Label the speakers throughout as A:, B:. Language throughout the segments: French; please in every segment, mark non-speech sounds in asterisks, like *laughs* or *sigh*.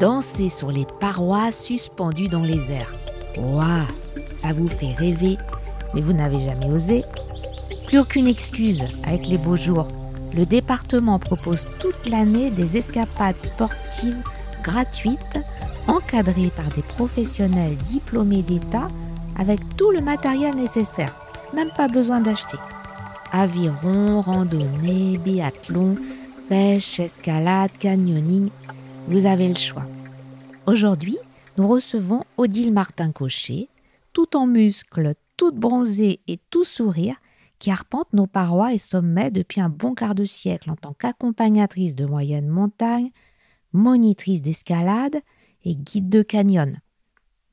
A: danser sur les parois suspendues dans les airs. Waouh, ça vous fait rêver, mais vous n'avez jamais osé. Plus aucune excuse avec les beaux jours. Le département propose toute l'année des escapades sportives gratuites, encadrées par des professionnels diplômés d'État avec tout le matériel nécessaire. Même pas besoin d'acheter. Aviron, randonnée, biathlon, pêche, escalade, canyoning, vous avez le choix. Aujourd'hui, nous recevons Odile Martin-Cochet, tout en muscles, toute bronzée et tout sourire, qui arpente nos parois et sommets depuis un bon quart de siècle en tant qu'accompagnatrice de moyenne montagne, monitrice d'escalade et guide de canyon.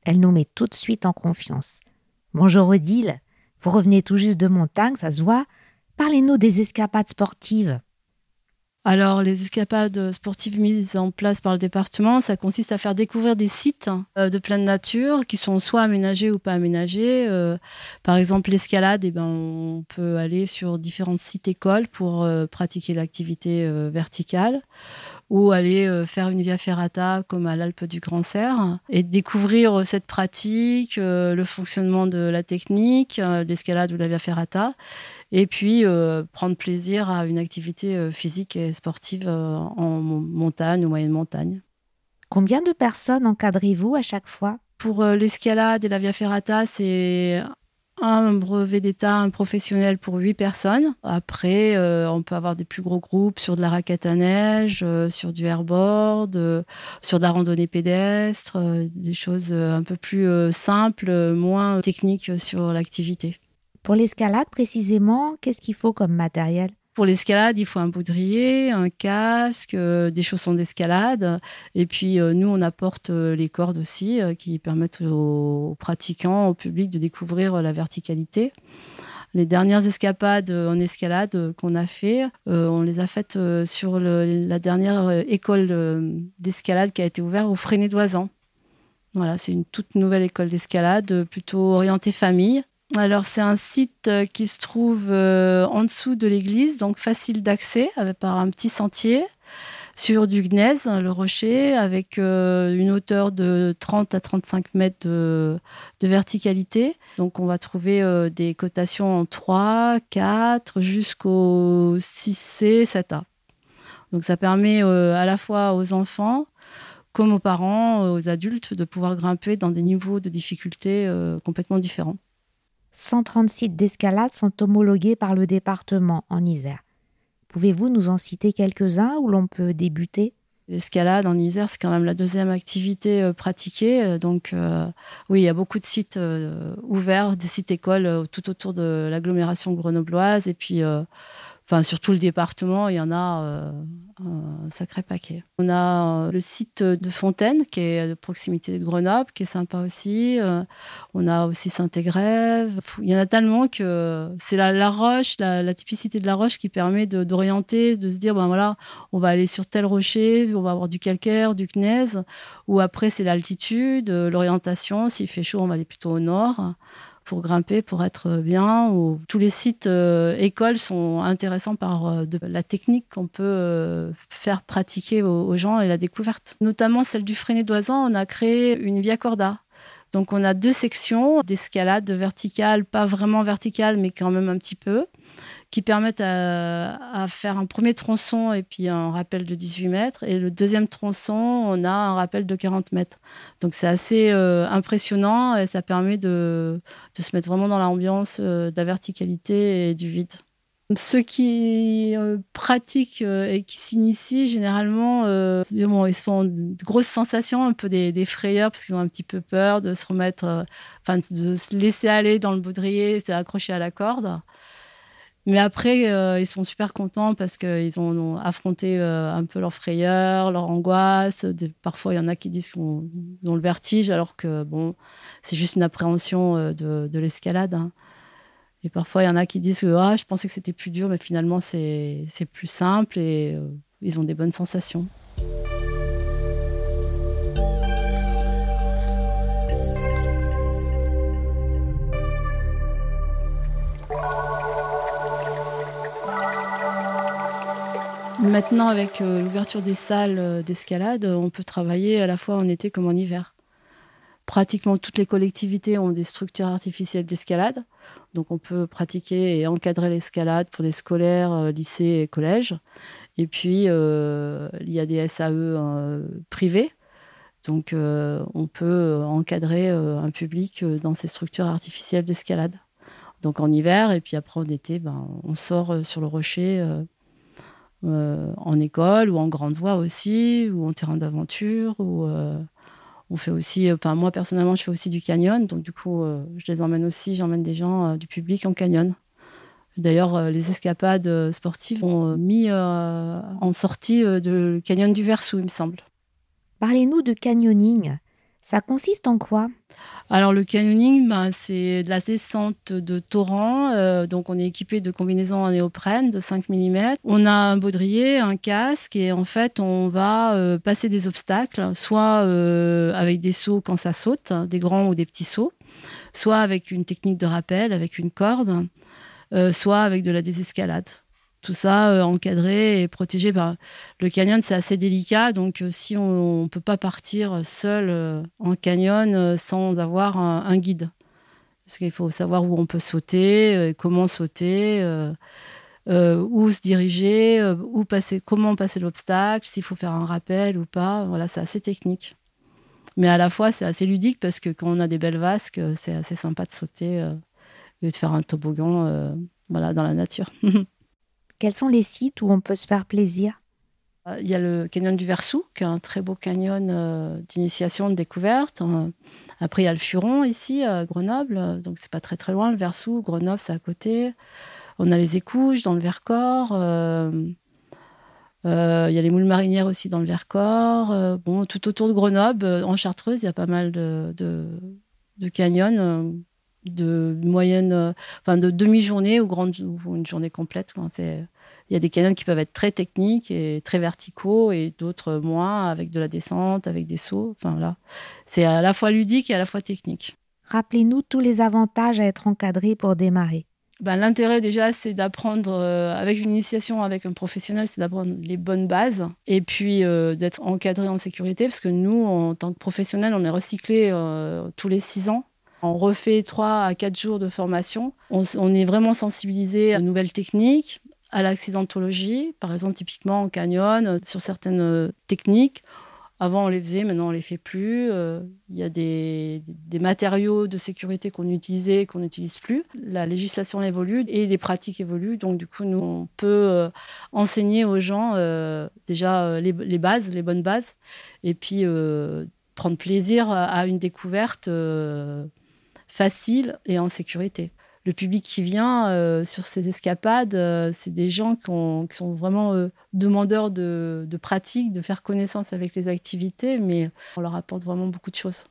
A: Elle nous met tout de suite en confiance. Bonjour Odile, vous revenez tout juste de montagne, ça se voit. Parlez-nous des escapades sportives.
B: Alors, les escapades sportives mises en place par le département, ça consiste à faire découvrir des sites euh, de pleine nature qui sont soit aménagés ou pas aménagés. Euh, par exemple, l'escalade, eh ben, on peut aller sur différents sites écoles pour euh, pratiquer l'activité verticale ou aller faire une via ferrata comme à l'Alpe du Grand Serre et découvrir cette pratique, le fonctionnement de la technique, l'escalade ou la via ferrata et puis euh, prendre plaisir à une activité euh, physique et sportive euh, en montagne ou moyenne montagne.
A: Combien de personnes encadrez-vous à chaque fois?
B: Pour l'escalade et la via ferrata, c'est un brevet d'État, un professionnel pour huit personnes. Après, on peut avoir des plus gros groupes sur de la raquette à neige, sur du airboard, sur de la randonnée pédestre, des choses un peu plus simples, moins techniques sur l'activité.
A: Pour l'escalade, précisément, qu'est-ce qu'il faut comme matériel?
B: Pour l'escalade, il faut un baudrier, un casque, euh, des chaussons d'escalade. Et puis, euh, nous, on apporte euh, les cordes aussi qui permettent aux, pratiquants, au public de découvrir la verticalité. Les dernières escapades en escalade qu'on a fait, on les a faites sur la dernière école d'escalade qui a été ouverte au Freinet d'Oisan. Voilà, c'est une toute nouvelle école d'escalade, plutôt orientée famille. Alors, c'est un site euh, qui se trouve euh, en dessous de l'église, donc facile d'accès par un petit sentier sur du gneiss, hein, le rocher, avec euh, une hauteur de 30 à 35 mètres de, verticalité. Donc, on va trouver des cotations en 3, 4 jusqu'au 6C, 7A. Donc, ça permet à la fois aux enfants comme aux parents, aux adultes, de pouvoir grimper dans des niveaux de difficulté complètement différents.
A: 130 sites d'escalade sont homologués par le département en Isère. Pouvez-vous nous en citer quelques-uns où l'on peut débuter?
B: L'escalade en Isère, c'est quand même la deuxième activité euh, pratiquée. Euh, donc, euh, oui, il y a beaucoup de sites ouverts, des sites écoles tout autour de l'agglomération grenobloise. Et puis, enfin, sur tout le département, il y en a un sacré paquet. On a euh, le site de Fontaine, qui est de proximité de Grenoble, qui est sympa aussi. Euh, on a aussi Saint-Égrève. Il y en a tellement que c'est la, roche, la, typicité de la roche qui permet d'orienter, de, se dire, ben voilà, on va aller sur tel rocher, on va avoir du calcaire, du gneiss, ou après c'est l'altitude, l'orientation. S'il fait chaud, on va aller plutôt au nord pour grimper, pour être bien. Ou tous les sites euh, écoles sont intéressants par euh, de, la technique qu'on peut euh, faire pratiquer aux, gens et la découverte. Notamment celle du freinet d'oisan, on a créé une via corda. Donc on a deux sections d'escalade verticale, pas vraiment verticale, mais quand même un petit peu qui permettent à, faire un premier tronçon et puis un rappel de 18 mètres. Et le deuxième tronçon, on a un rappel de 40 mètres. Donc c'est assez euh, impressionnant et ça permet de, se mettre vraiment dans l'ambiance euh, de la verticalité et du vide. Ceux qui euh, pratiquent et qui s'initient, généralement, ils se font de grosses sensations, un peu des, des frayeurs, parce qu'ils ont un petit peu peur de se remettre, enfin, de se laisser aller dans le baudrier, s'accrocher à la corde. Mais après, euh, ils sont super contents parce qu'ils ont, affronté euh, un peu leur frayeur, leur angoisse. parfois, il y en a qui disent qu'ils ont, le vertige, alors que bon, c'est juste une appréhension euh, de, l'escalade. Hein. Et parfois, il y en a qui disent que ah, je pensais que c'était plus dur, mais finalement, c'est plus simple et ils ont des bonnes sensations. Maintenant, avec euh, l'ouverture des salles euh, d'escalade, on peut travailler à la fois en été comme en hiver. Pratiquement toutes les collectivités ont des structures artificielles d'escalade. Donc on peut pratiquer et encadrer l'escalade pour des scolaires, euh, lycées et collèges. Et puis, il y a des SAE privés. Donc on peut encadrer un public dans ces structures artificielles d'escalade. Donc en hiver, et puis après en été, ben, on sort sur le rocher euh, en école ou en grande voie aussi, ou en terrain d'aventure, ou euh, on fait aussi, enfin moi personnellement je fais aussi du canyon, donc du coup euh, je les emmène aussi, j'emmène des gens du public en canyon. D'ailleurs, les escapades sportives ont mis en sortie de canyon du Versou, il me semble.
A: Parlez-nous de canyoning. Ça consiste en quoi?
B: Alors le canyoning, ben, c'est de la descente de torrent. Euh, donc on est équipé de combinaisons en néoprène de 5 mm. On a un baudrier, un casque et en fait on va euh, passer des obstacles, soit euh, avec des sauts quand ça saute, des grands ou des petits sauts, soit avec une technique de rappel, avec une corde, soit avec de la désescalade tout ça euh, encadré et protégé. le canyon, c'est assez délicat, donc euh, si on ne peut pas partir seul euh, en canyon sans avoir un, guide, parce qu'il faut savoir où on peut sauter, comment sauter, où se diriger, où passer, comment passer l'obstacle, s'il faut faire un rappel ou pas. Voilà, c'est assez technique. Mais à la fois, c'est assez ludique parce que quand on a des belles vasques, c'est assez sympa de sauter et de faire un toboggan voilà, dans la nature. *laughs*
A: Quels sont les sites où on peut se faire plaisir?
B: Euh, il y a le canyon du Versou, qui est un très beau canyon euh, d'initiation, de découverte. Euh, après, il y a le Furon ici, à Grenoble. Donc, c'est pas très très loin, le Versou. Grenoble, c'est à côté. On a les Écouches dans le Vercors. il y a les moules marinières aussi dans le Vercors. bon, tout autour de Grenoble, en Chartreuse, il y a pas mal de, de, canyons de moyenne, enfin de demi-journée ou, grande, ou une journée complète. C'est il y a des canyons qui peuvent être très techniques et très verticaux et d'autres moins avec de la descente, avec des sauts. Enfin là, c'est à la fois ludique et à la fois technique.
A: Rappelez-nous tous les avantages à être encadré pour démarrer.
B: Ben, L'intérêt déjà, c'est d'apprendre euh, avec une initiation avec un professionnel, c'est d'apprendre les bonnes bases et puis euh, d'être encadré en sécurité parce que nous, en tant que professionnels, on est recyclé euh, tous les six ans. On refait trois à quatre jours de formation. On, on est vraiment sensibilisé à de nouvelles techniques, à l'accidentologie, par exemple typiquement en canyon, euh, sur certaines euh, techniques. Avant, on les faisait, maintenant, on les fait plus. Euh, il y a des, matériaux de sécurité qu'on utilisait qu'on n'utilise plus. La législation évolue et les pratiques évoluent. Donc, du coup, nous, on peut enseigner aux gens déjà les, bases, les bonnes bases, et puis prendre plaisir à une découverte facile et en sécurité le public qui vient euh, sur ces escapades, euh, c'est des gens qui, sont vraiment euh, demandeurs de, de pratique, de faire connaissance avec les activités, mais on leur apporte vraiment beaucoup de choses.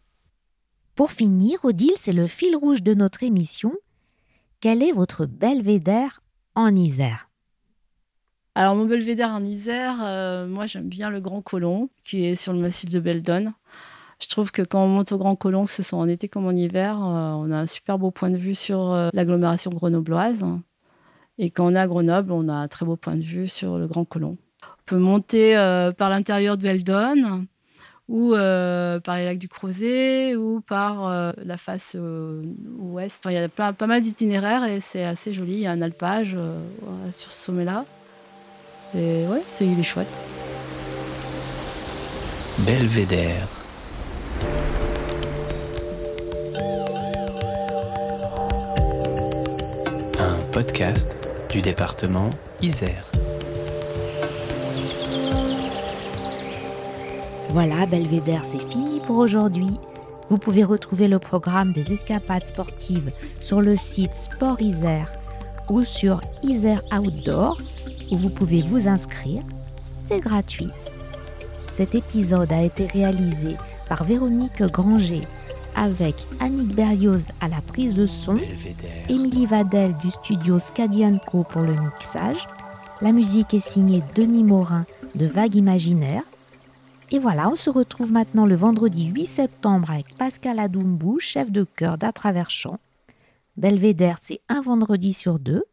A: Pour finir, Odile, c'est le fil rouge de notre émission. Quel est votre belvédère en Isère?
B: Alors mon belvédère en Isère, moi j'aime bien le Grand Colomb qui est sur le massif de Beldon. Je trouve que quand on monte au Grand Colomb, que ce soit en été comme en hiver, euh, on a un super beau point de vue sur euh, l'agglomération grenobloise. Et quand on est à Grenoble, on a un très beau point de vue sur le Grand Colomb. On peut monter euh, par l'intérieur de Beldon ou par les lacs du Crozet ou par la face ouest. il y a pas, mal d'itinéraires et c'est assez joli. Il y a un alpage sur ce sommet-là. Et ouais, c'est, il est chouette.
C: Belvédère. Un podcast du département Isère.
A: Voilà, Belvédère, c'est fini pour aujourd'hui. Vous pouvez retrouver le programme des escapades sportives sur le site Sport Isère ou sur Isère Outdoor où vous pouvez vous inscrire. C'est gratuit. Cet épisode a été réalisé par Véronique Granger, avec Annick Berlioz à la prise de son. Émilie Vadel du studio Scadianco pour le mixage. La musique est signée Denis Morin de Vague Imaginaire. Et voilà, on se retrouve maintenant le vendredi 8 septembre avec Pascal Adoumbou, chef de chœur d'À travers champs. Belvédère, c'est un vendredi sur deux.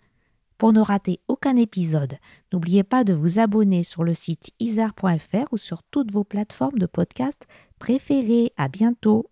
A: Pour ne rater aucun épisode, n'oubliez pas de vous abonner sur le site isar.fr ou sur toutes vos plateformes de podcast préférées. À bientôt!